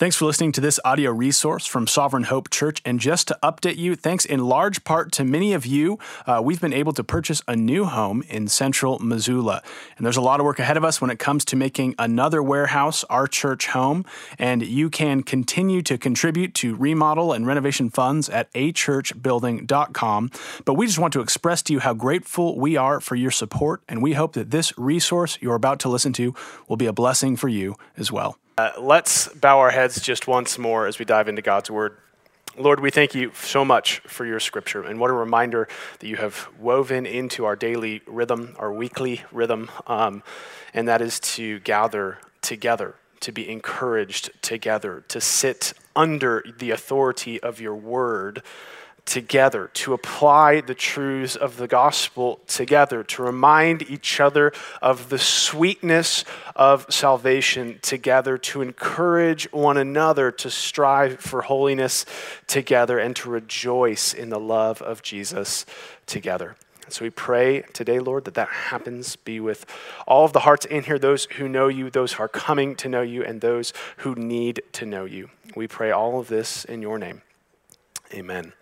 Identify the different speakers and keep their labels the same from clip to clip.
Speaker 1: Thanks for listening to this audio resource from Sovereign Hope Church. And just to update you, thanks in large part to many of you, uh, we've been able to purchase a new home in central Missoula. And there's a lot of work ahead of us when it comes to making another warehouse our church home. And you can continue to contribute to remodel and renovation funds at achurchbuilding.com. But we just want to express to you how grateful we are for your support. And we hope that this resource you're about to listen to will be a blessing for you as well.
Speaker 2: Uh, let's bow our heads just once more as we dive into God's Word. Lord, we thank you so much for your scripture, and what a reminder that you have woven into our daily rhythm, our weekly rhythm, um, and that is to gather together, to be encouraged together, to sit under the authority of your word together, to apply the truths of the gospel together, to remind each other of the sweetness of salvation together, to encourage one another to strive for holiness together, and to rejoice in the love of Jesus together. So we pray today, Lord, that that happens. Be with all of the hearts in here, those who know you, those who are coming to know you, and those who need to know you. We pray all of this in your name. Amen.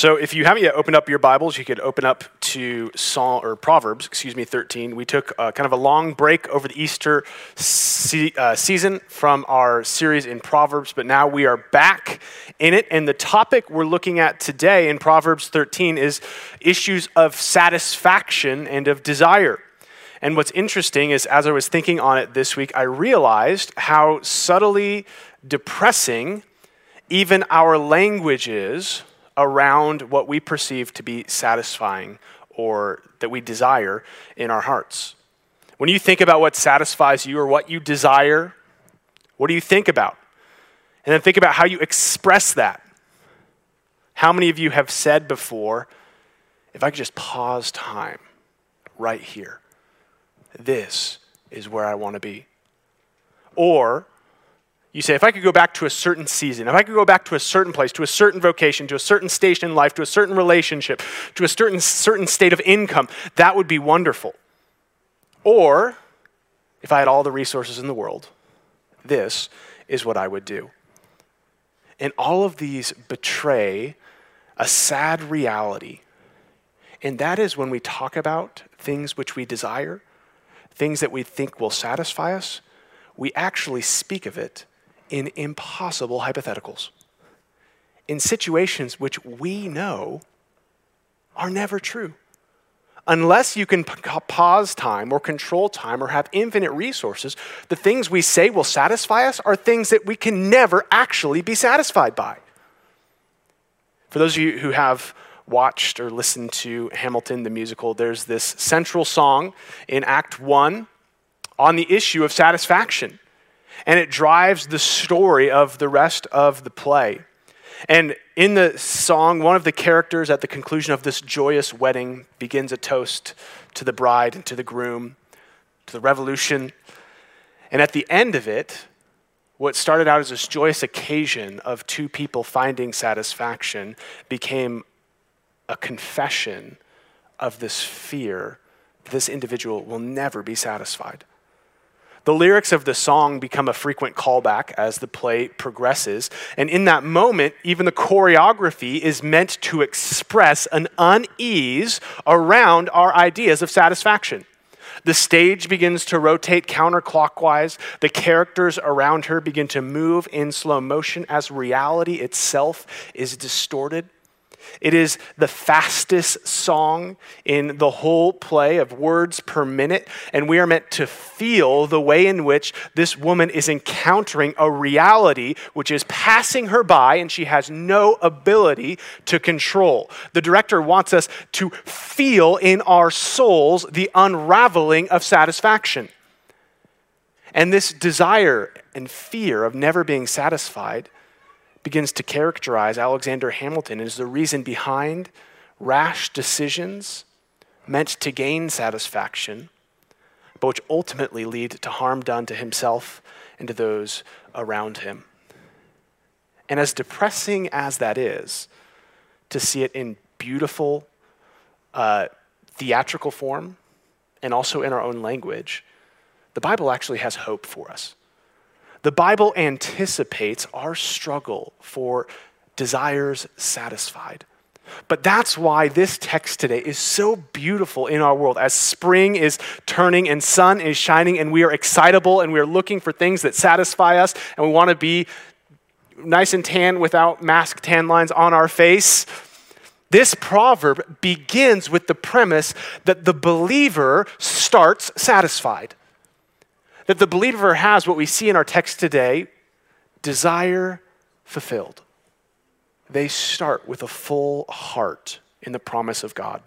Speaker 2: So if you haven't yet opened up your Bibles, you could open up to Psalm or Proverbs, excuse me, 13. We took uh, kind of a long break over the Easter se- uh, season from our series in Proverbs, but now we are back in it. And the topic we're looking at today in Proverbs 13 is issues of satisfaction and of desire. And what's interesting is, as I was thinking on it this week, I realized how subtly depressing even our language is around what we perceive to be satisfying or that we desire in our hearts. When you think about what satisfies you or what you desire, what do you think about? And then think about how you express that. How many of you have said before, if I could just pause time right here, this is where I want to be? Or you say, if I could go back to a certain season, if I could go back to a certain place, to a certain vocation, to a certain station in life, to a certain relationship, to a certain, certain state of income, that would be wonderful. Or, if I had all the resources in the world, this is what I would do. And all of these betray a sad reality. And that is when we talk about things which we desire, things that we think will satisfy us, we actually speak of it in impossible hypotheticals, in situations which we know are never true. Unless you can pause time or control time or have infinite resources, the things we say will satisfy us are things that we can never actually be satisfied by. For those of you who have watched or listened to Hamilton the musical, there's this central song in Act One on the issue of satisfaction and it drives the story of the rest of the play. And in the song, one of the characters at the conclusion of this joyous wedding begins a toast to the bride and to the groom, to the revolution. And at the end of it, what started out as this joyous occasion of two people finding satisfaction became a confession of this fear this individual will never be satisfied. The lyrics of the song become a frequent callback as the play progresses. And in that moment, even the choreography is meant to express an unease around our ideas of satisfaction. The stage begins to rotate counterclockwise. The characters around her begin to move in slow motion as reality itself is distorted. It is the fastest song in the whole play of words per minute, and we are meant to feel the way in which this woman is encountering a reality which is passing her by and she has no ability to control. The director wants us to feel in our souls the unraveling of satisfaction. And this desire and fear of never being satisfied begins to characterize Alexander Hamilton as the reason behind rash decisions meant to gain satisfaction, but which ultimately lead to harm done to himself and to those around him. And as depressing as that is, to see it in beautiful uh, theatrical form and also in our own language, the Bible actually has hope for us. The Bible anticipates our struggle for desires satisfied. But that's why this text today is so beautiful in our world. As spring is turning and sun is shining, and we are excitable and we are looking for things that satisfy us, and we want to be nice and tan without mask tan lines on our face. This proverb begins with the premise that the believer starts satisfied. That the believer has what we see in our text today desire fulfilled they start with a full heart in the promise of God.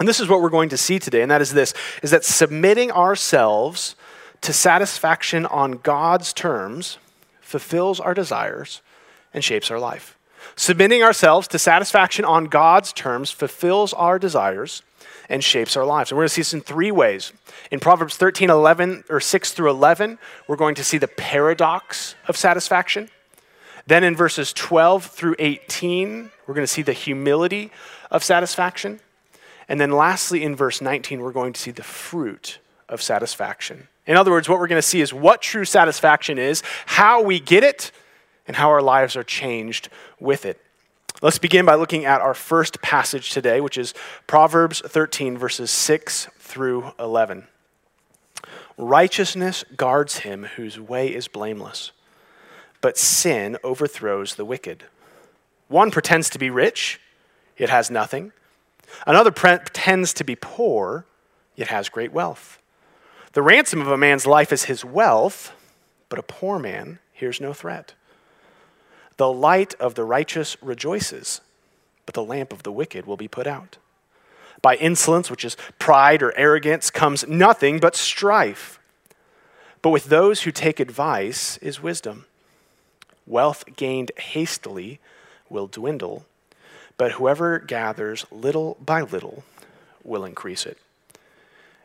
Speaker 2: And this is what we're going to see today, and that is this is that submitting ourselves to satisfaction on God's terms fulfills our desires and shapes our life. Submitting ourselves to satisfaction on God's terms fulfills our desires and shapes our lives. And we're going to see this in three ways. In Proverbs 13, 11, or 6 through 11, we're going to see the paradox of satisfaction. Then in verses 12 through 18, we're going to see the humility of satisfaction. And then lastly, in verse 19, we're going to see the fruit of satisfaction. In other words, what we're going to see is what true satisfaction is, how we get it, and how our lives are changed with it. Let's begin by looking at our first passage today, which is Proverbs 13, verses 6 through 11. Righteousness guards him whose way is blameless but sin overthrows the wicked. One pretends to be rich, yet has nothing. Another pretends to be poor, yet has great wealth. The ransom of a man's life is his wealth, but a poor man hears no threat. The light of the righteous rejoices, but the lamp of the wicked will be put out. By insolence, which is pride or arrogance, comes nothing but strife. But with those who take advice is wisdom. Wealth gained hastily will dwindle, but whoever gathers little by little will increase it.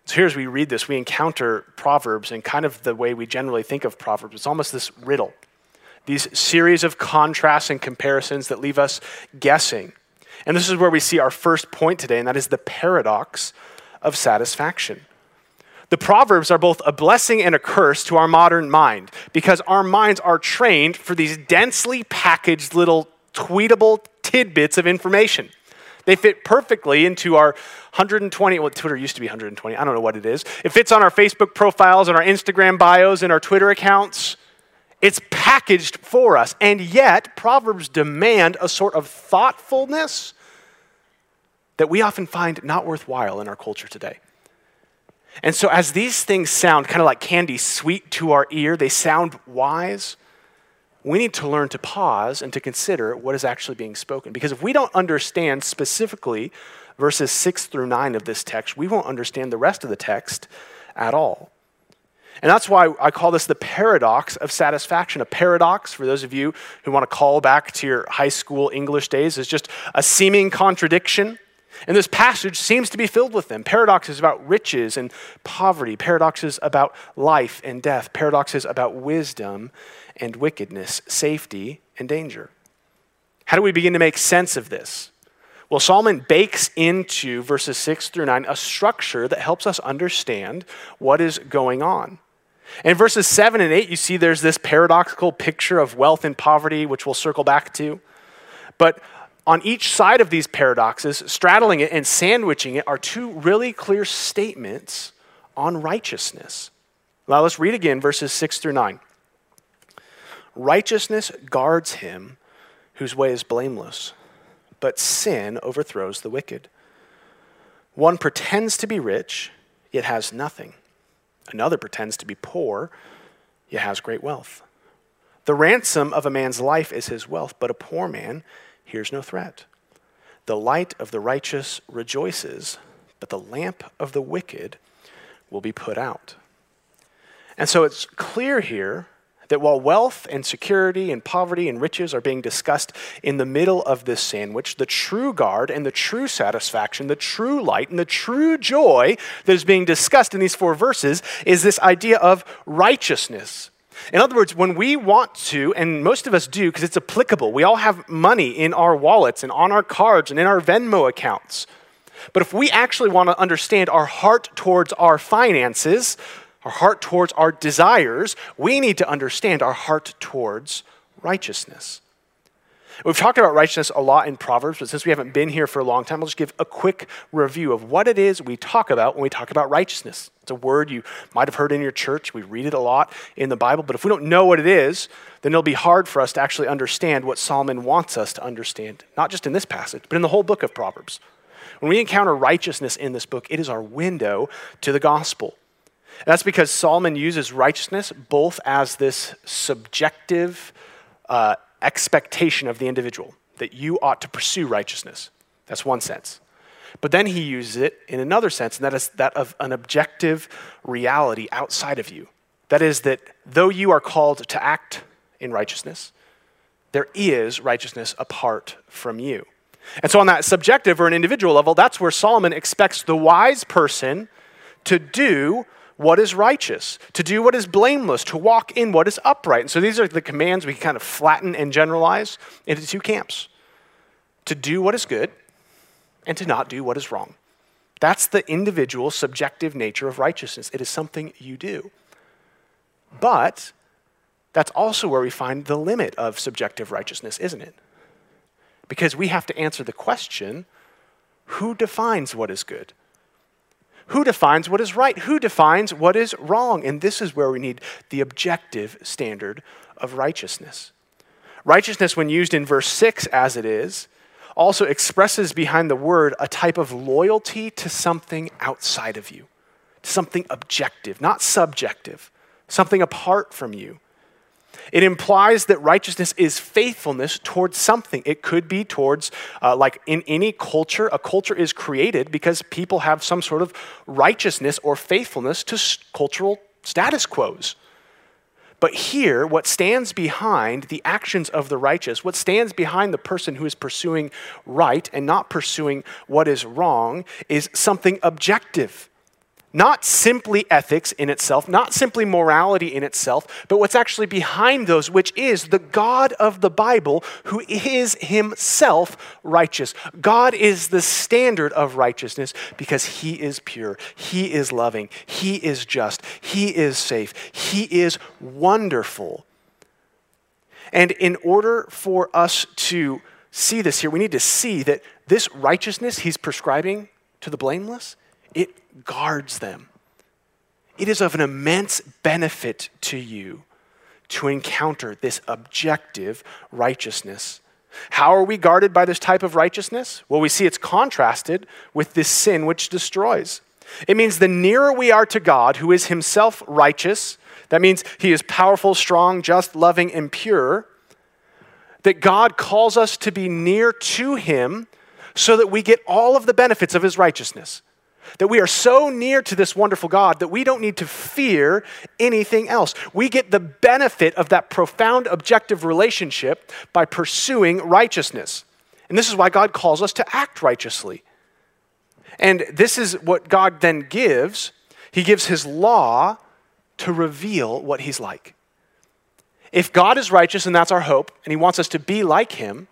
Speaker 2: So here, as we read this, we encounter Proverbs in kind of the way we generally think of Proverbs. It's almost this riddle, these series of contrasts and comparisons that leave us guessing. And this is where we see our first point today, and that is the paradox of satisfaction. The Proverbs are both a blessing and a curse to our modern mind because our minds are trained for these densely packaged little tweetable tidbits of information. They fit perfectly into our 120, well, Twitter used to be 120, I don't know what it is. It fits on our Facebook profiles and our Instagram bios and our Twitter accounts. It's packaged for us. And yet, Proverbs demand a sort of thoughtfulness that we often find not worthwhile in our culture today. And so, as these things sound kind of like candy sweet to our ear, they sound wise, we need to learn to pause and to consider what is actually being spoken. Because if we don't understand specifically verses 6 through 9 of this text, we won't understand the rest of the text at all. And that's why I call this the paradox of satisfaction. A paradox, for those of you who want to call back to your high school English days, is just a seeming contradiction and this passage seems to be filled with them paradoxes about riches and poverty, paradoxes about life and death, paradoxes about wisdom and wickedness, safety and danger. How do we begin to make sense of this? Well, Solomon bakes into verses 6 through 9 a structure that helps us understand what is going on. In verses 7 and 8, you see there's this paradoxical picture of wealth and poverty, which we'll circle back to. But on each side of these paradoxes, straddling it and sandwiching it, are two really clear statements on righteousness. Now let's read again verses 6 through 9. Righteousness guards him whose way is blameless, but sin overthrows the wicked. One pretends to be rich, yet has nothing. Another pretends to be poor, yet has great wealth. The ransom of a man's life is his wealth, but a poor man hears no threat. The light of the righteous rejoices, but the lamp of the wicked will be put out. And so it's clear here that while wealth and security and poverty and riches are being discussed in the middle of this sandwich, the true guard and the true satisfaction, the true light and the true joy that is being discussed in these four verses is this idea of righteousness in other words, when we want to, and most of us do because it's applicable, we all have money in our wallets and on our cards and in our Venmo accounts. But if we actually want to understand our heart towards our finances, our heart towards our desires, we need to understand our heart towards righteousness. We've talked about righteousness a lot in Proverbs, but since we haven't been here for a long time, I'll just give a quick review of what it is we talk about when we talk about righteousness. It's a word you might have heard in your church. We read it a lot in the Bible, but if we don't know what it is, then it'll be hard for us to actually understand what Solomon wants us to understand, not just in this passage, but in the whole book of Proverbs. When we encounter righteousness in this book, it is our window to the gospel. And that's because Solomon uses righteousness both as this subjective uh, expectation of the individual that you ought to pursue righteousness. That's one sense. But then he uses it in another sense, and that is that of an objective reality outside of you. That is, that though you are called to act in righteousness, there is righteousness apart from you. And so, on that subjective or an individual level, that's where Solomon expects the wise person to do what is righteous, to do what is blameless, to walk in what is upright. And so these are the commands we can kind of flatten and generalize into two camps to do what is good and to not do what is wrong. That's the individual subjective nature of righteousness. It is something you do. But that's also where we find the limit of subjective righteousness, isn't it? Because we have to answer the question who defines what is good? Who defines what is right? Who defines what is wrong? And this is where we need the objective standard of righteousness. Righteousness, when used in verse 6 as it is, also expresses behind the word a type of loyalty to something outside of you, something objective, not subjective, something apart from you. It implies that righteousness is faithfulness towards something. It could be towards, uh, like in any culture, a culture is created because people have some sort of righteousness or faithfulness to cultural status quos. But here, what stands behind the actions of the righteous, what stands behind the person who is pursuing right and not pursuing what is wrong, is something objective not simply ethics in itself, not simply morality in itself, but what's actually behind those, which is the God of the Bible who is himself righteous. God is the standard of righteousness because he is pure, he is loving, he is just, he is safe, he is wonderful. And in order for us to see this here, we need to see that this righteousness he's prescribing to the blameless it guards them. It is of an immense benefit to you to encounter this objective righteousness. How are we guarded by this type of righteousness? Well, we see it's contrasted with this sin which destroys. It means the nearer we are to God, who is himself righteous, that means he is powerful, strong, just, loving, and pure, that God calls us to be near to him so that we get all of the benefits of his righteousness. That we are so near to this wonderful God that we don't need to fear anything else. We get the benefit of that profound objective relationship by pursuing righteousness. And this is why God calls us to act righteously. And this is what God then gives. He gives His law to reveal what He's like. If God is righteous and that's our hope, and He wants us to be like Him,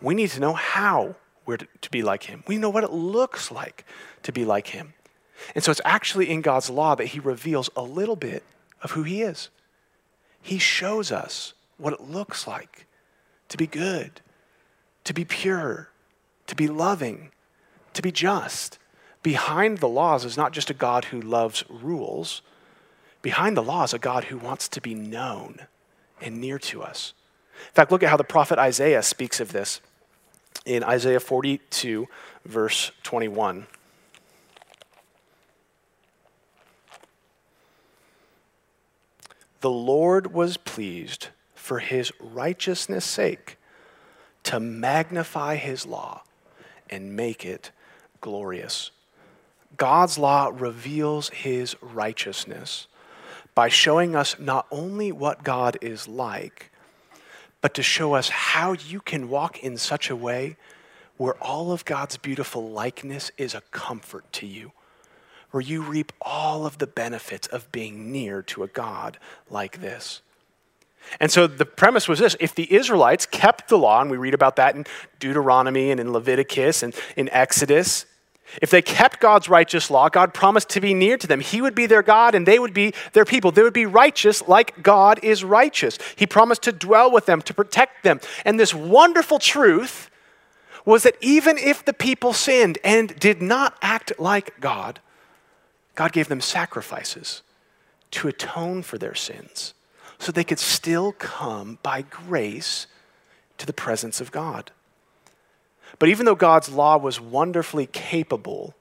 Speaker 2: we need to know how we're to be like Him. We know what it looks like to be like him. And so it's actually in God's law that he reveals a little bit of who he is. He shows us what it looks like to be good, to be pure, to be loving, to be just. Behind the laws is not just a God who loves rules, behind the laws, a God who wants to be known and near to us. In fact, look at how the prophet Isaiah speaks of this in Isaiah 42, verse 21. The Lord was pleased for his righteousness' sake to magnify his law and make it glorious. God's law reveals his righteousness by showing us not only what God is like, but to show us how you can walk in such a way where all of God's beautiful likeness is a comfort to you where you reap all of the benefits of being near to a God like this. And so the premise was this if the Israelites kept the law, and we read about that in Deuteronomy and in Leviticus and in Exodus, If they kept God's righteous law, God promised to be near to them. He would be their God and they would be their people. They would be righteous like God is righteous. He promised to dwell with them, to protect them. And this wonderful truth was that even if the people sinned and did not act like God, God gave them sacrifices to atone for their sins so they could still come by grace to the presence of God. But even though God's law was wonderfully capable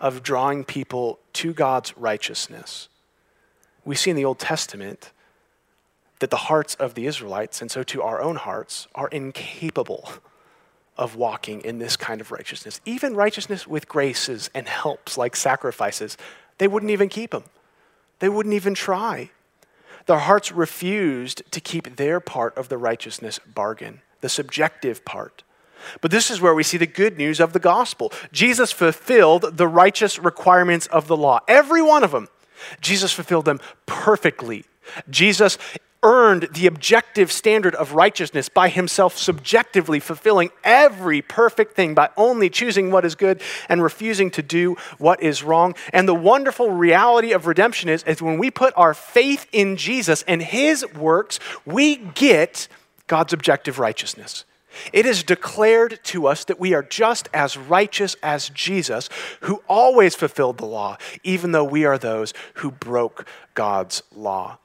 Speaker 2: of drawing people to God's righteousness, we see in the Old Testament that the hearts of the Israelites, and so to our own hearts, are incapable of walking in this kind of righteousness. Even righteousness with graces and helps like sacrifices, they wouldn't even keep them. They wouldn't even try. Their hearts refused to keep their part of the righteousness bargain, the subjective part. But this is where we see the good news of the gospel. Jesus fulfilled the righteous requirements of the law, every one of them. Jesus fulfilled them perfectly. Jesus earned the objective standard of righteousness by himself subjectively fulfilling every perfect thing by only choosing what is good and refusing to do what is wrong. And the wonderful reality of redemption is, is when we put our faith in Jesus and his works, we get God's objective righteousness. It is declared to us that we are just as righteous as Jesus, who always fulfilled the law, even though we are those who broke God's law.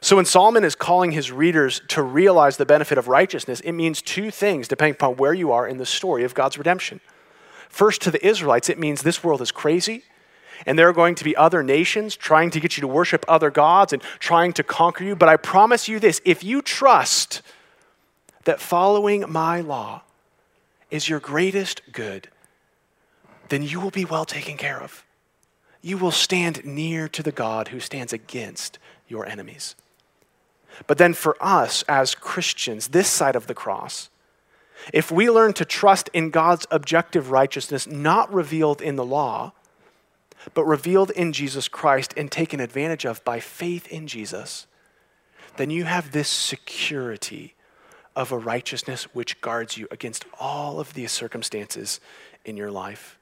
Speaker 2: So when Solomon is calling his readers to realize the benefit of righteousness, it means two things depending upon where you are in the story of God's redemption. First, to the Israelites, it means this world is crazy, and there are going to be other nations trying to get you to worship other gods and trying to conquer you. But I promise you this if you trust that following my law is your greatest good, then you will be well taken care of. You will stand near to the God who stands against your enemies. But then for us as Christians, this side of the cross, if we learn to trust in God's objective righteousness, not revealed in the law, but revealed in Jesus Christ and taken advantage of by faith in Jesus, then you have this security of a righteousness which guards you against all of these circumstances in your life.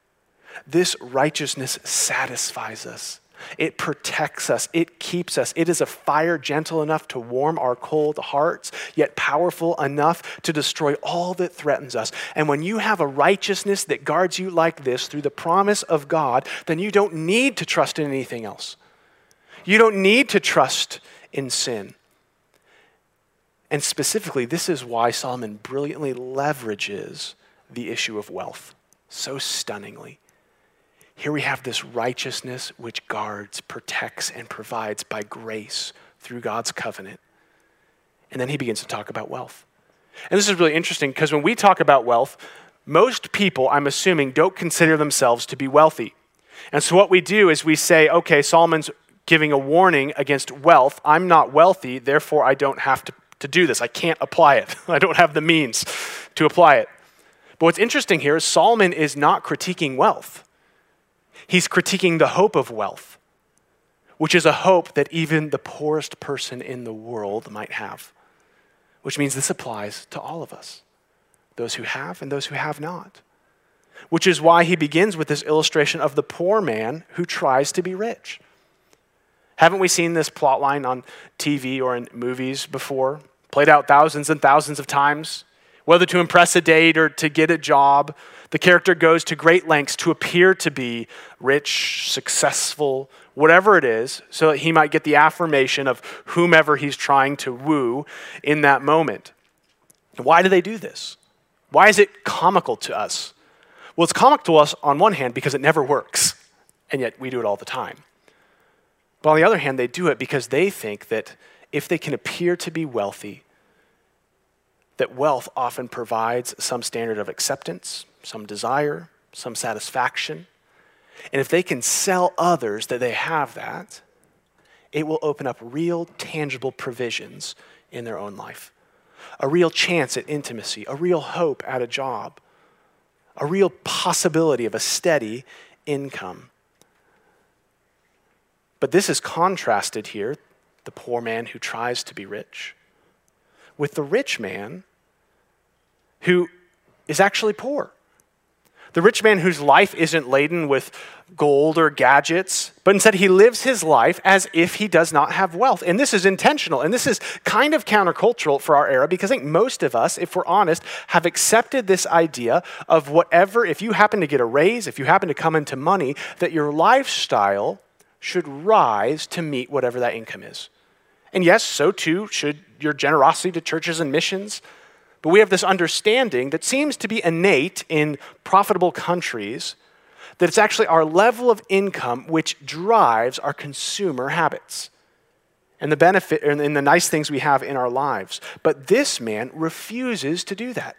Speaker 2: This righteousness satisfies us. It protects us. It keeps us. It is a fire gentle enough to warm our cold hearts, yet powerful enough to destroy all that threatens us. And when you have a righteousness that guards you like this through the promise of God, then you don't need to trust in anything else. You don't need to trust in sin. And specifically, this is why Solomon brilliantly leverages the issue of wealth so stunningly. Here we have this righteousness which guards, protects, and provides by grace through God's covenant. And then he begins to talk about wealth. And this is really interesting because when we talk about wealth, most people, I'm assuming, don't consider themselves to be wealthy. And so what we do is we say, okay, Solomon's giving a warning against wealth. I'm not wealthy, therefore I don't have to to do this. I can't apply it. I don't have the means to apply it. But what's interesting here is Solomon is not critiquing wealth, he's critiquing the hope of wealth, which is a hope that even the poorest person in the world might have, which means this applies to all of us those who have and those who have not. Which is why he begins with this illustration of the poor man who tries to be rich. Haven't we seen this plot line on TV or in movies before? played out thousands and thousands of times. Whether to impress a date or to get a job, the character goes to great lengths to appear to be rich, successful, whatever it is, so that he might get the affirmation of whomever he's trying to woo in that moment. Why do they do this? Why is it comical to us? Well, it's comical to us on one hand because it never works, and yet we do it all the time. But on the other hand, they do it because they think that if they can appear to be wealthy, that wealth often provides some standard of acceptance, some desire, some satisfaction. And if they can sell others that they have that, it will open up real, tangible provisions in their own life. A real chance at intimacy, a real hope at a job, a real possibility of a steady income. But this is contrasted here the poor man who tries to be rich, with the rich man who is actually poor. The rich man whose life isn't laden with gold or gadgets, but instead he lives his life as if he does not have wealth. And this is intentional. And this is kind of countercultural for our era because I think most of us, if we're honest, have accepted this idea of whatever, if you happen to get a raise, if you happen to come into money, that your lifestyle should rise to meet whatever that income is. And yes, so too should your generosity to churches and missions. But we have this understanding that seems to be innate in profitable countries that it's actually our level of income which drives our consumer habits and the benefit and the nice things we have in our lives. But this man refuses to do that.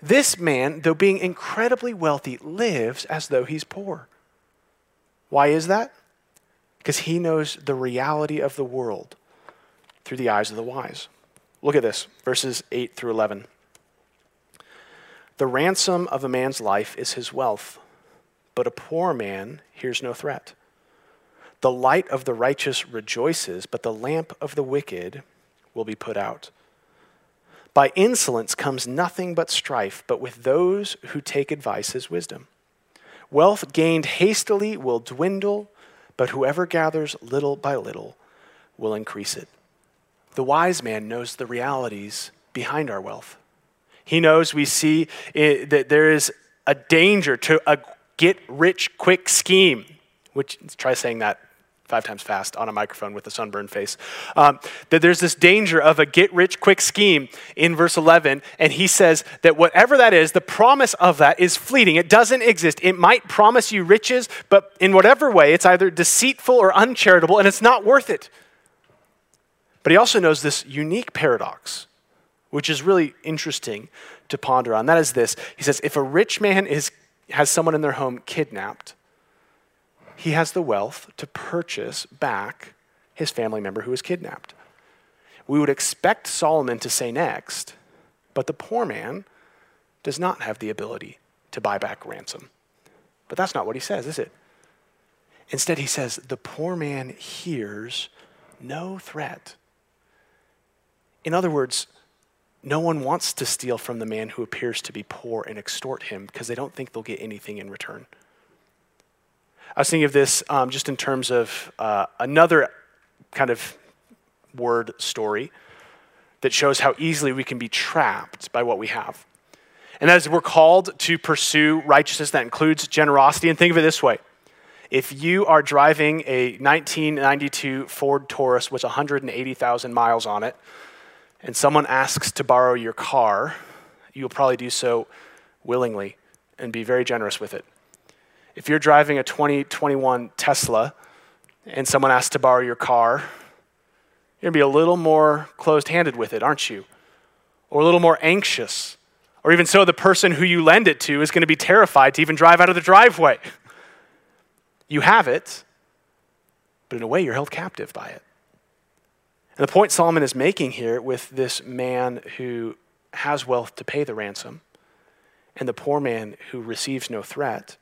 Speaker 2: This man, though being incredibly wealthy, lives as though he's poor. Why is that? Because he knows the reality of the world through the eyes of the wise. Look at this, verses 8 through 11. The ransom of a man's life is his wealth, but a poor man hears no threat. The light of the righteous rejoices, but the lamp of the wicked will be put out. By insolence comes nothing but strife, but with those who take advice is wisdom. Wealth gained hastily will dwindle, but whoever gathers little by little will increase it. The wise man knows the realities behind our wealth. He knows we see it, that there is a danger to a get rich quick scheme, which try saying that five times fast on a microphone with a sunburned face. Um, that there's this danger of a get rich quick scheme in verse 11. And he says that whatever that is, the promise of that is fleeting. It doesn't exist. It might promise you riches, but in whatever way, it's either deceitful or uncharitable, and it's not worth it. But he also knows this unique paradox, which is really interesting to ponder on. That is this He says, if a rich man is, has someone in their home kidnapped, he has the wealth to purchase back his family member who was kidnapped. We would expect Solomon to say next, but the poor man does not have the ability to buy back ransom. But that's not what he says, is it? Instead, he says, the poor man hears no threat. In other words, no one wants to steal from the man who appears to be poor and extort him because they don't think they'll get anything in return. I was thinking of this um, just in terms of uh, another kind of word story that shows how easily we can be trapped by what we have. And as we're called to pursue righteousness that includes generosity. And think of it this way if you are driving a 1992 Ford Taurus with 180,000 miles on it, and someone asks to borrow your car, you'll probably do so willingly and be very generous with it. If you're driving a 2021 Tesla and someone asks to borrow your car, you're going to be a little more closed handed with it, aren't you? Or a little more anxious. Or even so, the person who you lend it to is going to be terrified to even drive out of the driveway. You have it, but in a way, you're held captive by it. And the point Solomon is making here with this man who has wealth to pay the ransom and the poor man who receives no threat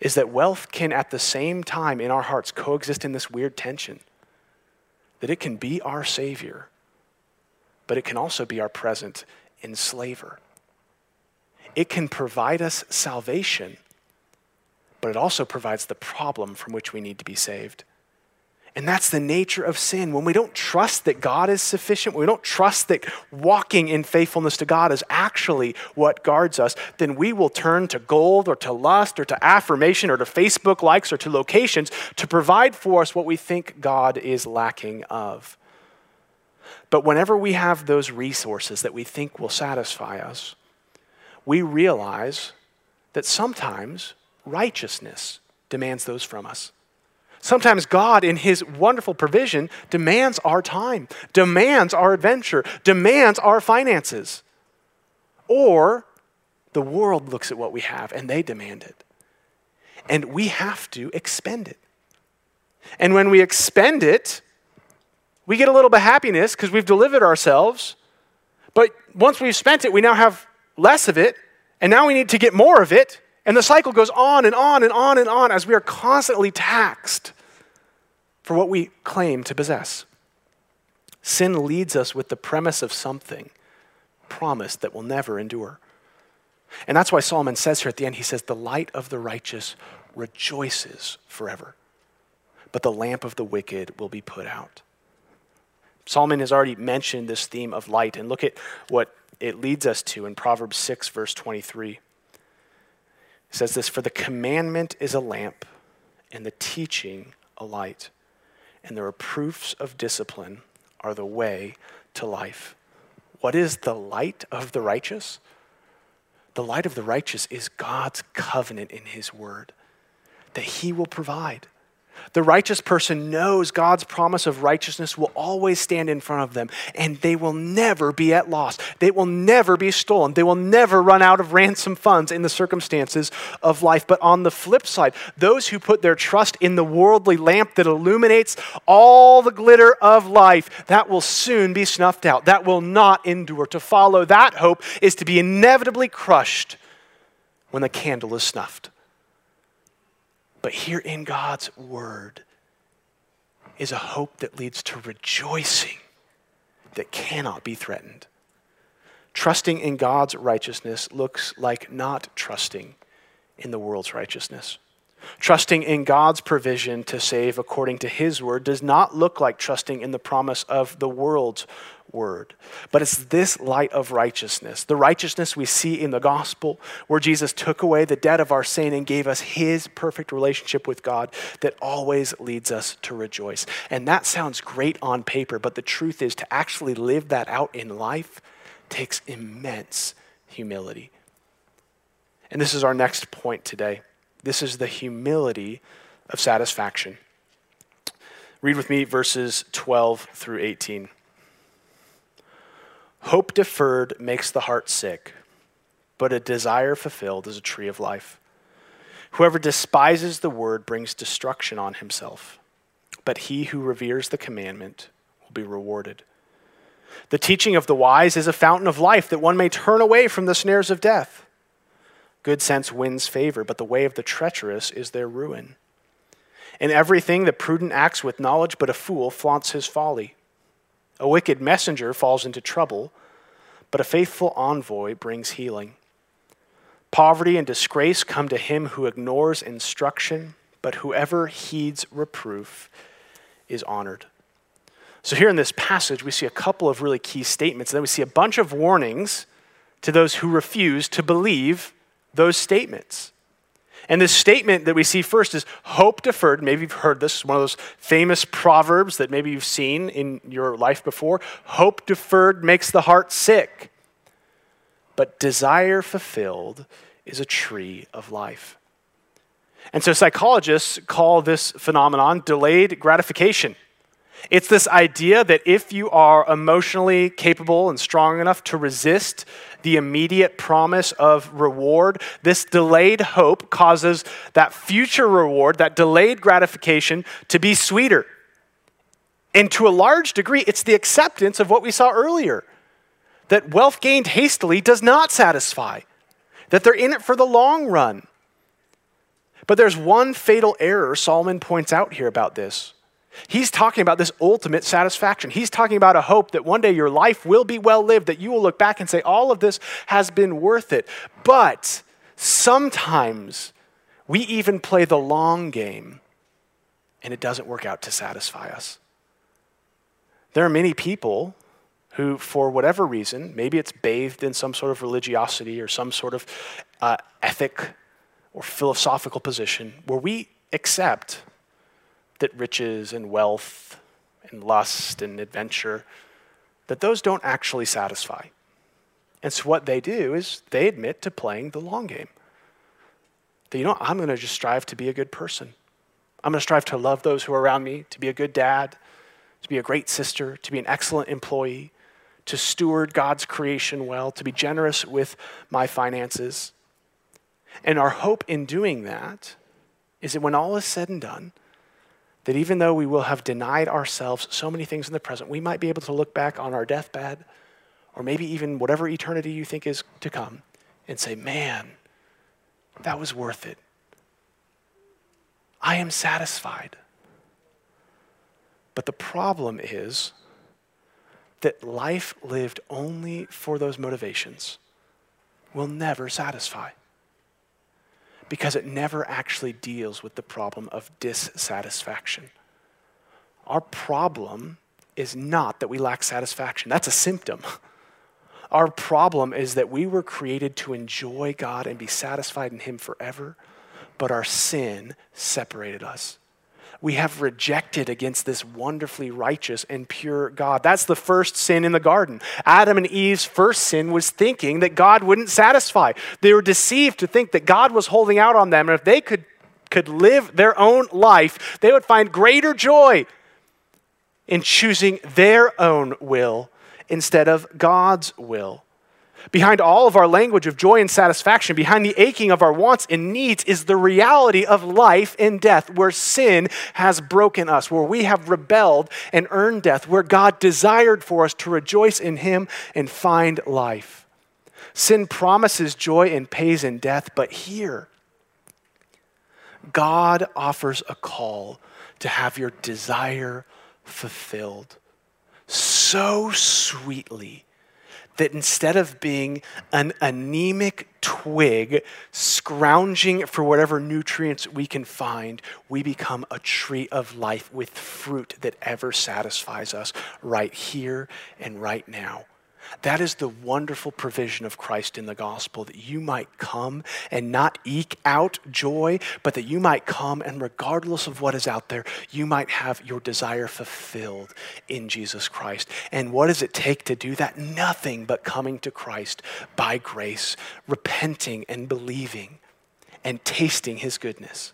Speaker 2: is that wealth can at the same time in our hearts coexist in this weird tension. That it can be our Savior, but it can also be our present enslaver. It can provide us salvation, but it also provides the problem from which we need to be saved. And that's the nature of sin. When we don't trust that God is sufficient, when we don't trust that walking in faithfulness to God is actually what guards us, then we will turn to gold or to lust or to affirmation or to Facebook likes or to locations to provide for us what we think God is lacking of. But whenever we have those resources that we think will satisfy us, we realize that sometimes righteousness demands those from us. Sometimes God, in His wonderful provision, demands our time, demands our adventure, demands our finances. Or the world looks at what we have and they demand it. And we have to expend it. And when we expend it, we get a little bit of happiness because we've delivered ourselves. But once we've spent it, we now have less of it, and now we need to get more of it. And the cycle goes on and on and on and on as we are constantly taxed for what we claim to possess. Sin leads us with the premise of something promised that will never endure. And that's why Solomon says here at the end, he says, The light of the righteous rejoices forever, but the lamp of the wicked will be put out. Solomon has already mentioned this theme of light, and look at what it leads us to in Proverbs 6, verse 23. It says this For the commandment is a lamp, and the teaching a light, and the reproofs of discipline are the way to life. What is the light of the righteous? The light of the righteous is God's covenant in His word that He will provide. The righteous person knows God's promise of righteousness will always stand in front of them, and they will never be at loss. They will never be stolen. They will never run out of ransom funds in the circumstances of life. But on the flip side, those who put their trust in the worldly lamp that illuminates all the glitter of life, that will soon be snuffed out. That will not endure. To follow that hope is to be inevitably crushed when the candle is snuffed. But here in God's word is a hope that leads to rejoicing that cannot be threatened. Trusting in God's righteousness looks like not trusting in the world's righteousness. Trusting in God's provision to save according to his word does not look like trusting in the promise of the world's word. But it's this light of righteousness, the righteousness we see in the gospel, where Jesus took away the debt of our sin and gave us his perfect relationship with God, that always leads us to rejoice. And that sounds great on paper, but the truth is to actually live that out in life takes immense humility. And this is our next point today. This is the humility of satisfaction. Read with me verses 12 through 18. Hope deferred makes the heart sick, but a desire fulfilled is a tree of life. Whoever despises the word brings destruction on himself, but he who reveres the commandment will be rewarded. The teaching of the wise is a fountain of life that one may turn away from the snares of death. Good sense wins favor, but the way of the treacherous is their ruin. In everything, the prudent acts with knowledge, but a fool flaunts his folly. A wicked messenger falls into trouble, but a faithful envoy brings healing. Poverty and disgrace come to him who ignores instruction, but whoever heeds reproof is honored. So, here in this passage, we see a couple of really key statements. And then we see a bunch of warnings to those who refuse to believe those statements. And this statement that we see first is hope deferred. Maybe you've heard this, one of those famous proverbs that maybe you've seen in your life before. Hope deferred makes the heart sick, but desire fulfilled is a tree of life. And so psychologists call this phenomenon delayed gratification. It's this idea that if you are emotionally capable and strong enough to resist the immediate promise of reward, this delayed hope causes that future reward, that delayed gratification, to be sweeter. And to a large degree, it's the acceptance of what we saw earlier that wealth gained hastily does not satisfy, that they're in it for the long run. But there's one fatal error Solomon points out here about this. He's talking about this ultimate satisfaction. He's talking about a hope that one day your life will be well lived, that you will look back and say, all of this has been worth it. But sometimes we even play the long game and it doesn't work out to satisfy us. There are many people who, for whatever reason, maybe it's bathed in some sort of religiosity or some sort of uh, ethic or philosophical position, where we accept that riches and wealth and lust and adventure, that those don't actually satisfy. And so what they do is they admit to playing the long game. That, you know, I'm going to just strive to be a good person. I'm going to strive to love those who are around me, to be a good dad, to be a great sister, to be an excellent employee, to steward God's creation well, to be generous with my finances. And our hope in doing that is that when all is said and done, that even though we will have denied ourselves so many things in the present, we might be able to look back on our deathbed, or maybe even whatever eternity you think is to come, and say, man, that was worth it. I am satisfied. But the problem is that life lived only for those motivations will never satisfy because it never actually deals with the problem of dissatisfaction. Our problem is not that we lack satisfaction, that's a symptom. Our problem is that we were created to enjoy God and be satisfied in Him forever, but our sin separated us we have rejected against this wonderfully righteous and pure God. That's the first sin in the garden. Adam and Eve's first sin was thinking that God wouldn't satisfy. They were deceived to think that God was holding out on them, and if they could, could live their own life, they would find greater joy in choosing their own will instead of God's will. Behind all of our language of joy and satisfaction, behind the aching of our wants and needs, is the reality of life and death, where sin has broken us, where we have rebelled and earned death, where God desired for us to rejoice in Him and find life. Sin promises joy and pays in death, but here, God offers a call to have your desire fulfilled so sweetly that instead of being an anemic twig scrounging for whatever nutrients we can find, we become a tree of life with fruit that ever satisfies us right here and right now. That is the wonderful provision of Christ in the gospel that you might come and not eke out joy, but that you might come and, regardless of what is out there, you might have your desire fulfilled in Jesus Christ. And what does it take to do that? Nothing but coming to Christ by grace, repenting and believing and tasting his goodness.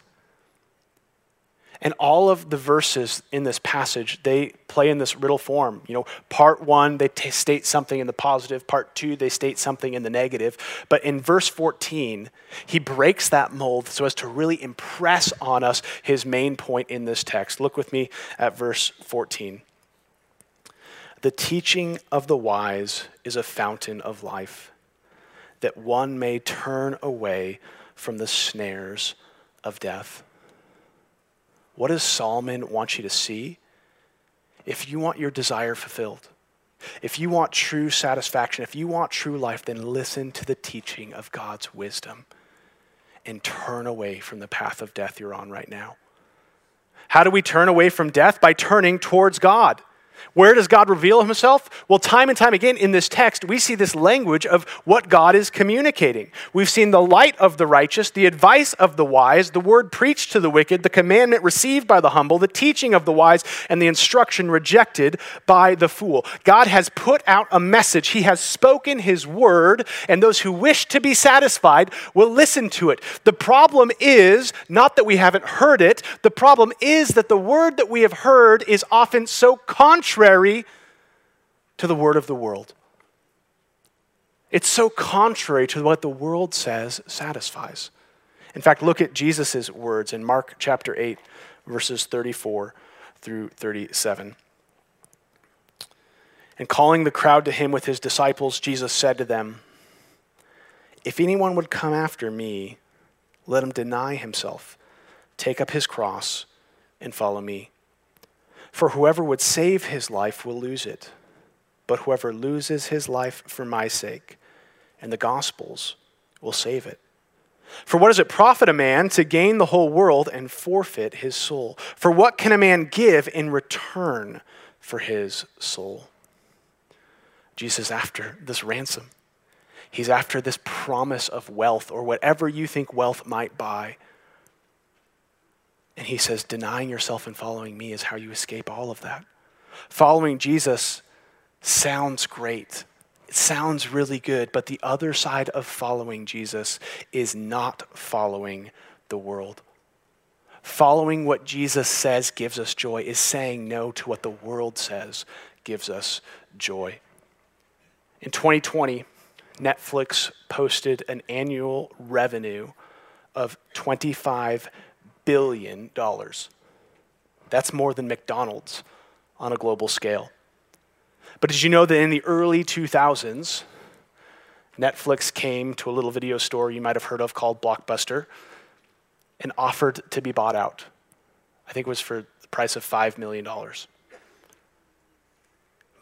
Speaker 2: And all of the verses in this passage, they play in this riddle form. You know, part one, they t- state something in the positive. Part two, they state something in the negative. But in verse 14, he breaks that mold so as to really impress on us his main point in this text. Look with me at verse 14. The teaching of the wise is a fountain of life, that one may turn away from the snares of death. What does Solomon want you to see? If you want your desire fulfilled, if you want true satisfaction, if you want true life, then listen to the teaching of God's wisdom and turn away from the path of death you're on right now. How do we turn away from death? By turning towards God. Where does God reveal himself? Well, time and time again in this text, we see this language of what God is communicating. We've seen the light of the righteous, the advice of the wise, the word preached to the wicked, the commandment received by the humble, the teaching of the wise, and the instruction rejected by the fool. God has put out a message. He has spoken his word, and those who wish to be satisfied will listen to it. The problem is not that we haven't heard it, the problem is that the word that we have heard is often so contrary contrary to the word of the world. It's so contrary to what the world says satisfies. In fact, look at Jesus' words in Mark chapter 8, verses 34 through 37. And calling the crowd to him with his disciples, Jesus said to them, If anyone would come after me, let him deny himself, take up his cross, and follow me. For whoever would save his life will lose it, but whoever loses his life for my sake and the gospel's will save it. For what does it profit a man to gain the whole world and forfeit his soul? For what can a man give in return for his soul? Jesus after this ransom. He's after this promise of wealth or whatever you think wealth might buy. And he says, denying yourself and following me is how you escape all of that. Following Jesus sounds great. It sounds really good, but the other side of following Jesus is not following the world. Following what Jesus says gives us joy is saying no to what the world says gives us joy. In 2020, Netflix posted an annual revenue of 25 billion dollars. That's more than McDonald's on a global scale. But did you know that in the early 2000s, Netflix came to a little video store you might have heard of called Blockbuster and offered to be bought out? I think it was for the price of $5 million.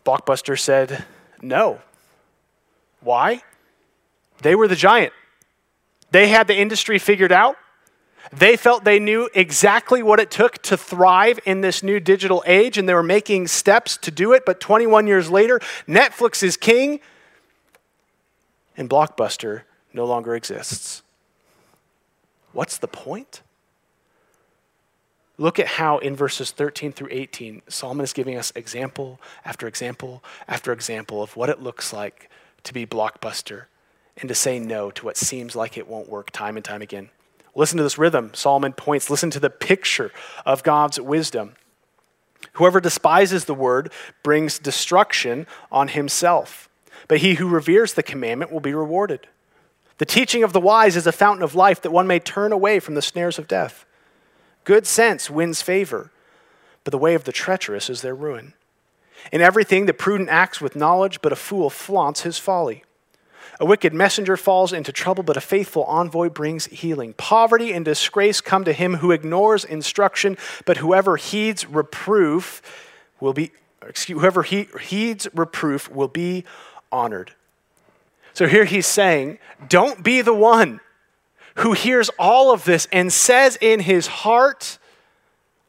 Speaker 2: Blockbuster said no. Why? They were the giant. They had the industry figured out. They felt they knew exactly what it took to thrive in this new digital age, and they were making steps to do it. But 21 years later, Netflix is king, and Blockbuster no longer exists. What's the point? Look at how in verses 13 through 18, Solomon is giving us example after example after example of what it looks like to be blockbuster and to say no to what seems like it won't work time and time again. Listen to this rhythm. Solomon points, listen to the picture of God's wisdom. Whoever despises the word brings destruction on himself, but he who reveres the commandment will be rewarded. The teaching of the wise is a fountain of life that one may turn away from the snares of death. Good sense wins favor, but the way of the treacherous is their ruin. In everything, the prudent acts with knowledge, but a fool flaunts his folly. A wicked messenger falls into trouble, but a faithful envoy brings healing. Poverty and disgrace come to him who ignores instruction, but whoever heeds reproof will be excuse, whoever he, heeds reproof will be honored. So here he's saying, don't be the one who hears all of this and says in his heart,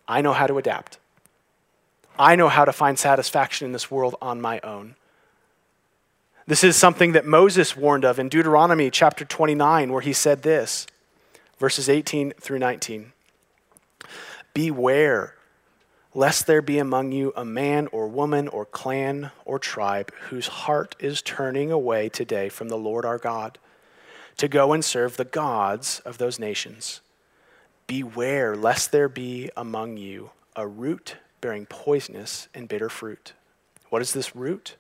Speaker 2: I know how to adapt. I know how to find satisfaction in this world on my own. This is something that Moses warned of in Deuteronomy chapter 29, where he said this, verses 18 through 19 Beware lest there be among you a man or woman or clan or tribe whose heart is turning away today from the Lord our God to go and serve the gods of those nations. Beware lest there be among you a root bearing poisonous and bitter fruit. What is this root?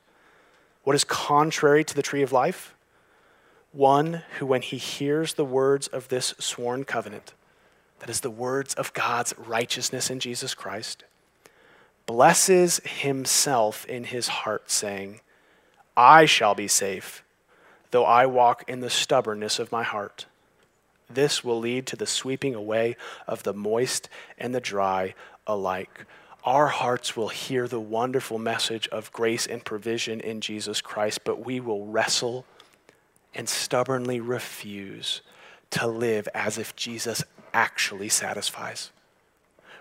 Speaker 2: What is contrary to the tree of life? One who, when he hears the words of this sworn covenant, that is the words of God's righteousness in Jesus Christ, blesses himself in his heart, saying, I shall be safe though I walk in the stubbornness of my heart. This will lead to the sweeping away of the moist and the dry alike. Our hearts will hear the wonderful message of grace and provision in Jesus Christ, but we will wrestle and stubbornly refuse to live as if Jesus actually satisfies.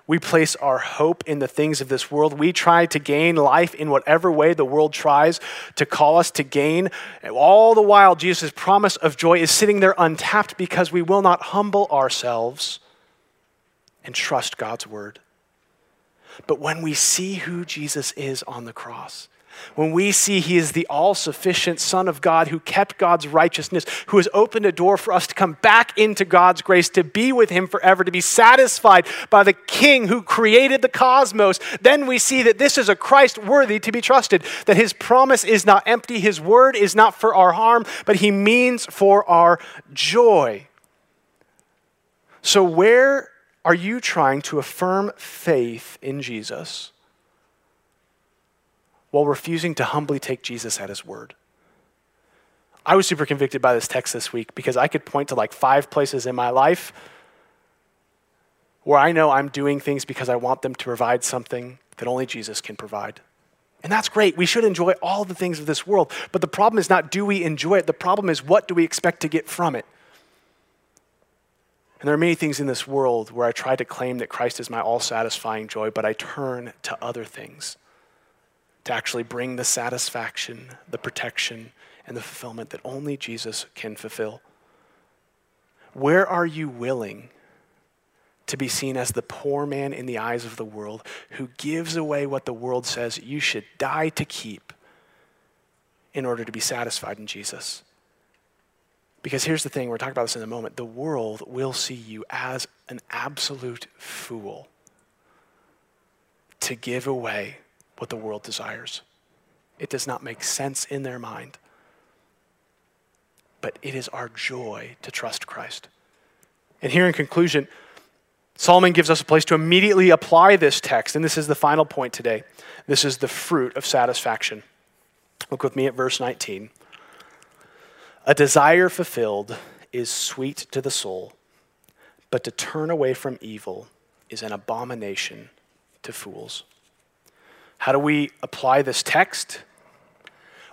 Speaker 2: We place our hope in the things of this world. We try to gain life in whatever way the world tries to call us to gain. All the while, Jesus' promise of joy is sitting there untapped because we will not humble ourselves and trust God's word. But when we see who Jesus is on the cross, when we see he is the all sufficient Son of God who kept God's righteousness, who has opened a door for us to come back into God's grace, to be with him forever, to be satisfied by the King who created the cosmos, then we see that this is a Christ worthy to be trusted, that his promise is not empty, his word is not for our harm, but he means for our joy. So, where are you trying to affirm faith in Jesus? while refusing to humbly take Jesus at his word. I was super convicted by this text this week because I could point to like five places in my life where I know I'm doing things because I want them to provide something that only Jesus can provide. And that's great. We should enjoy all the things of this world. But the problem is not do we enjoy it? The problem is what do we expect to get from it? And there are many things in this world where I try to claim that Christ is my all satisfying joy, but I turn to other things to actually bring the satisfaction, the protection, and the fulfillment that only Jesus can fulfill? Where are you willing to be seen as the poor man in the eyes of the world who gives away what the world says you should die to keep in order to be satisfied in Jesus? Because here's the thing, we're talking about this in a moment. The world will see you as an absolute fool to give away what the world desires. It does not make sense in their mind. But it is our joy to trust Christ. And here in conclusion, Solomon gives us a place to immediately apply this text. And this is the final point today. This is the fruit of satisfaction. Look with me at verse 19. A desire fulfilled is sweet to the soul, but to turn away from evil is an abomination to fools. How do we apply this text?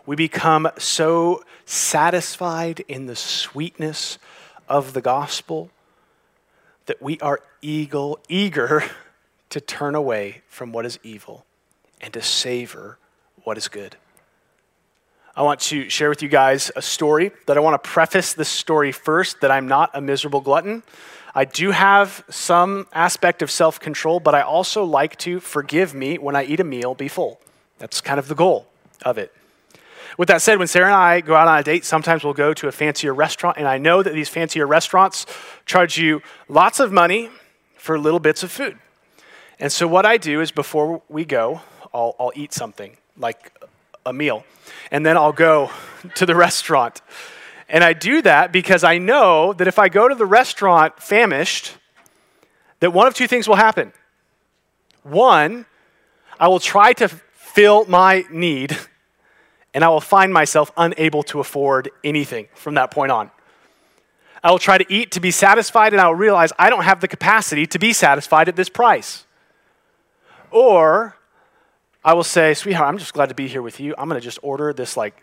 Speaker 2: we become so satisfied in the sweetness of the gospel that we are eager, eager to turn away from what is evil and to savor what is good. I want to share with you guys a story that I want to preface this story first that I'm not a miserable glutton. I do have some aspect of self control, but I also like to forgive me when I eat a meal be full. That's kind of the goal of it. With that said, when Sarah and I go out on a date, sometimes we'll go to a fancier restaurant, and I know that these fancier restaurants charge you lots of money for little bits of food. And so, what I do is before we go, I'll, I'll eat something like a meal, and then I'll go to the restaurant. And I do that because I know that if I go to the restaurant famished, that one of two things will happen. One, I will try to fill my need, and I will find myself unable to afford anything from that point on. I will try to eat to be satisfied, and I will realize I don't have the capacity to be satisfied at this price. Or I will say, sweetheart, I'm just glad to be here with you. I'm going to just order this like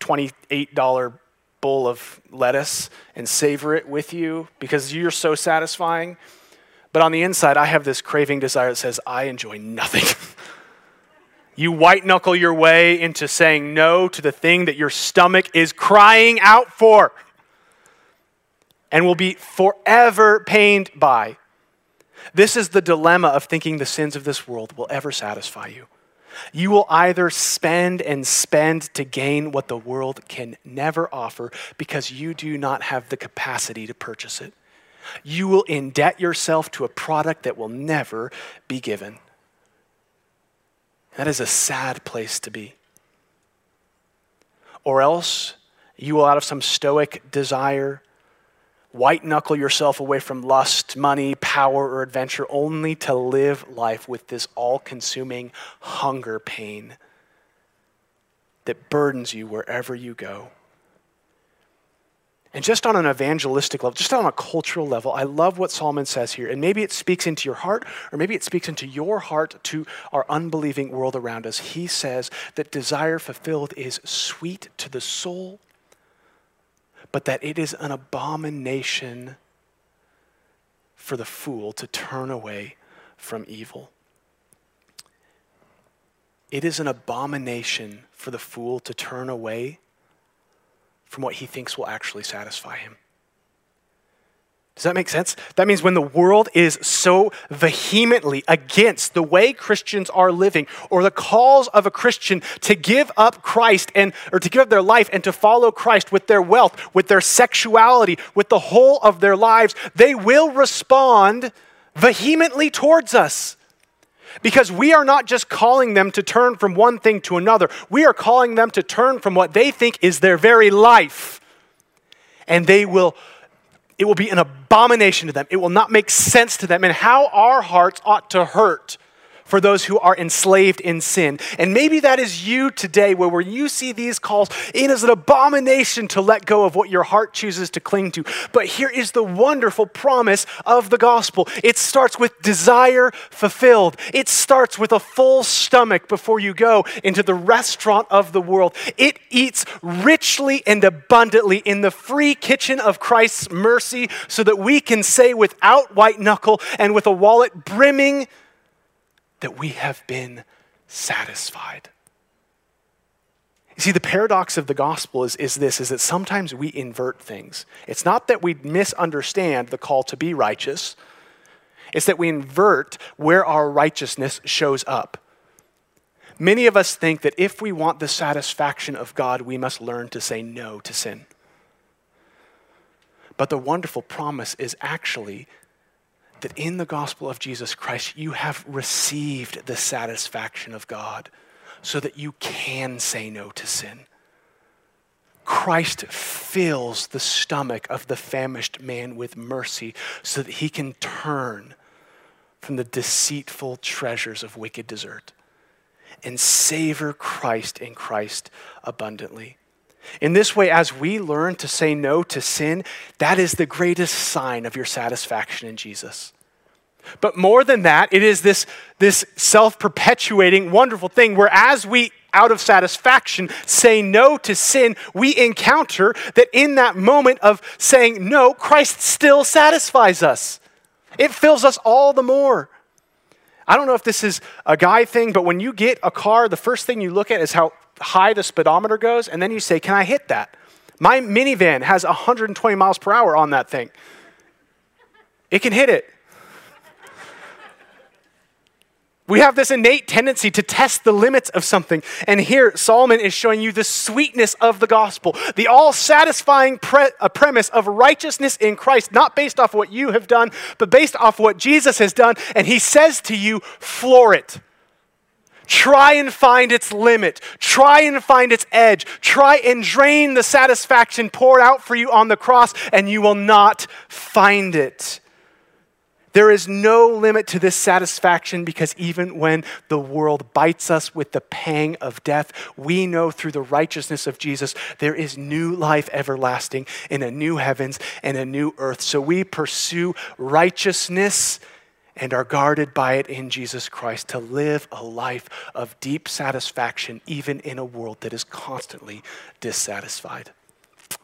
Speaker 2: $28 bowl of lettuce and savor it with you because you're so satisfying. But on the inside, I have this craving desire that says, I enjoy nothing. you white knuckle your way into saying no to the thing that your stomach is crying out for and will be forever pained by. This is the dilemma of thinking the sins of this world will ever satisfy you. You will either spend and spend to gain what the world can never offer because you do not have the capacity to purchase it. You will indebt yourself to a product that will never be given. That is a sad place to be. Or else you will, out of some stoic desire, white knuckle yourself away from lust, money, power, or adventure only to live life with this all consuming hunger pain that burdens you wherever you go. And just on an evangelistic level, just on a cultural level, I love what Solomon says here. And maybe it speaks into your heart, or maybe it speaks into your heart to our unbelieving world around us. He says that desire fulfilled is sweet to the soul but that it is an abomination for the fool to turn away from evil. It is an abomination for the fool to turn away from what he thinks will actually satisfy him. Does that make sense? That means when the world is so vehemently against the way Christians are living or the calls of a Christian to give up Christ and or to give up their life and to follow Christ with their wealth, with their sexuality, with the whole of their lives, they will respond vehemently towards us. Because we are not just calling them to turn from one thing to another. We are calling them to turn from what they think is their very life. And they will it will be an abomination to them. It will not make sense to them, and how our hearts ought to hurt for those who are enslaved in sin. And maybe that is you today, where, when you see these calls, it is an abomination to let go of what your heart chooses to cling to. But here is the wonderful promise of the gospel it starts with desire fulfilled, it starts with a full stomach before you go into the restaurant of the world. It eats richly and abundantly in the free kitchen of Christ's mercy so that we can say without white knuckle and with a wallet brimming that we have been satisfied. You see, the paradox of the gospel is, is this is that sometimes we invert things. It's not that we misunderstand the call to be righteous, it's that we invert where our righteousness shows up. Many of us think that if we want the satisfaction of God, we must learn to say no to sin. But the wonderful promise is actually that in the gospel of Jesus Christ, you have received the satisfaction of God so that you can say no to sin. Christ fills the stomach of the famished man with mercy so that he can turn from the deceitful treasures of wicked desert and savor Christ in Christ abundantly. In this way, as we learn to say no to sin, that is the greatest sign of your satisfaction in Jesus. But more than that, it is this, this self perpetuating, wonderful thing where as we out of satisfaction say no to sin, we encounter that in that moment of saying no, Christ still satisfies us. It fills us all the more. I don't know if this is a guy thing, but when you get a car, the first thing you look at is how high the speedometer goes, and then you say, Can I hit that? My minivan has 120 miles per hour on that thing. It can hit it. We have this innate tendency to test the limits of something. And here, Solomon is showing you the sweetness of the gospel, the all satisfying pre- uh, premise of righteousness in Christ, not based off what you have done, but based off what Jesus has done. And he says to you, floor it. Try and find its limit. Try and find its edge. Try and drain the satisfaction poured out for you on the cross, and you will not find it. There is no limit to this satisfaction because even when the world bites us with the pang of death, we know through the righteousness of Jesus there is new life everlasting in a new heavens and a new earth. So we pursue righteousness and are guarded by it in Jesus Christ to live a life of deep satisfaction, even in a world that is constantly dissatisfied.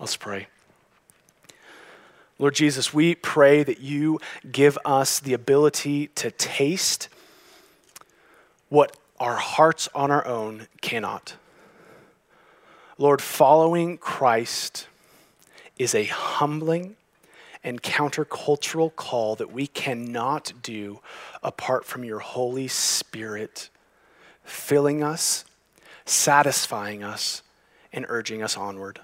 Speaker 2: Let's pray. Lord Jesus, we pray that you give us the ability to taste what our hearts on our own cannot. Lord, following Christ is a humbling and countercultural call that we cannot do apart from your Holy Spirit filling us, satisfying us, and urging us onward.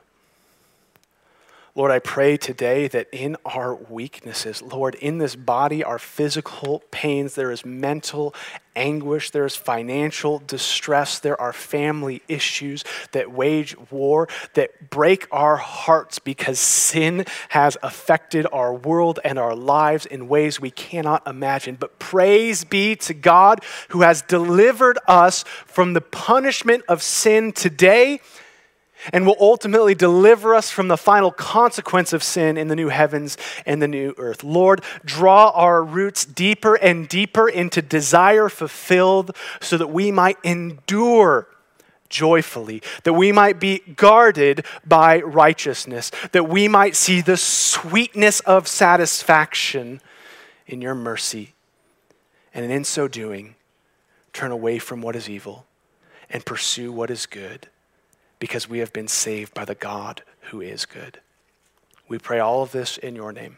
Speaker 2: Lord, I pray today that in our weaknesses, Lord, in this body, our physical pains, there is mental anguish, there is financial distress, there are family issues that wage war, that break our hearts because sin has affected our world and our lives in ways we cannot imagine. But praise be to God who has delivered us from the punishment of sin today and will ultimately deliver us from the final consequence of sin in the new heavens and the new earth. Lord, draw our roots deeper and deeper into desire fulfilled so that we might endure joyfully, that we might be guarded by righteousness, that we might see the sweetness of satisfaction in your mercy. And in so doing, turn away from what is evil and pursue what is good because we have been saved by the God who is good. We pray all of this in your name.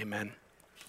Speaker 2: Amen.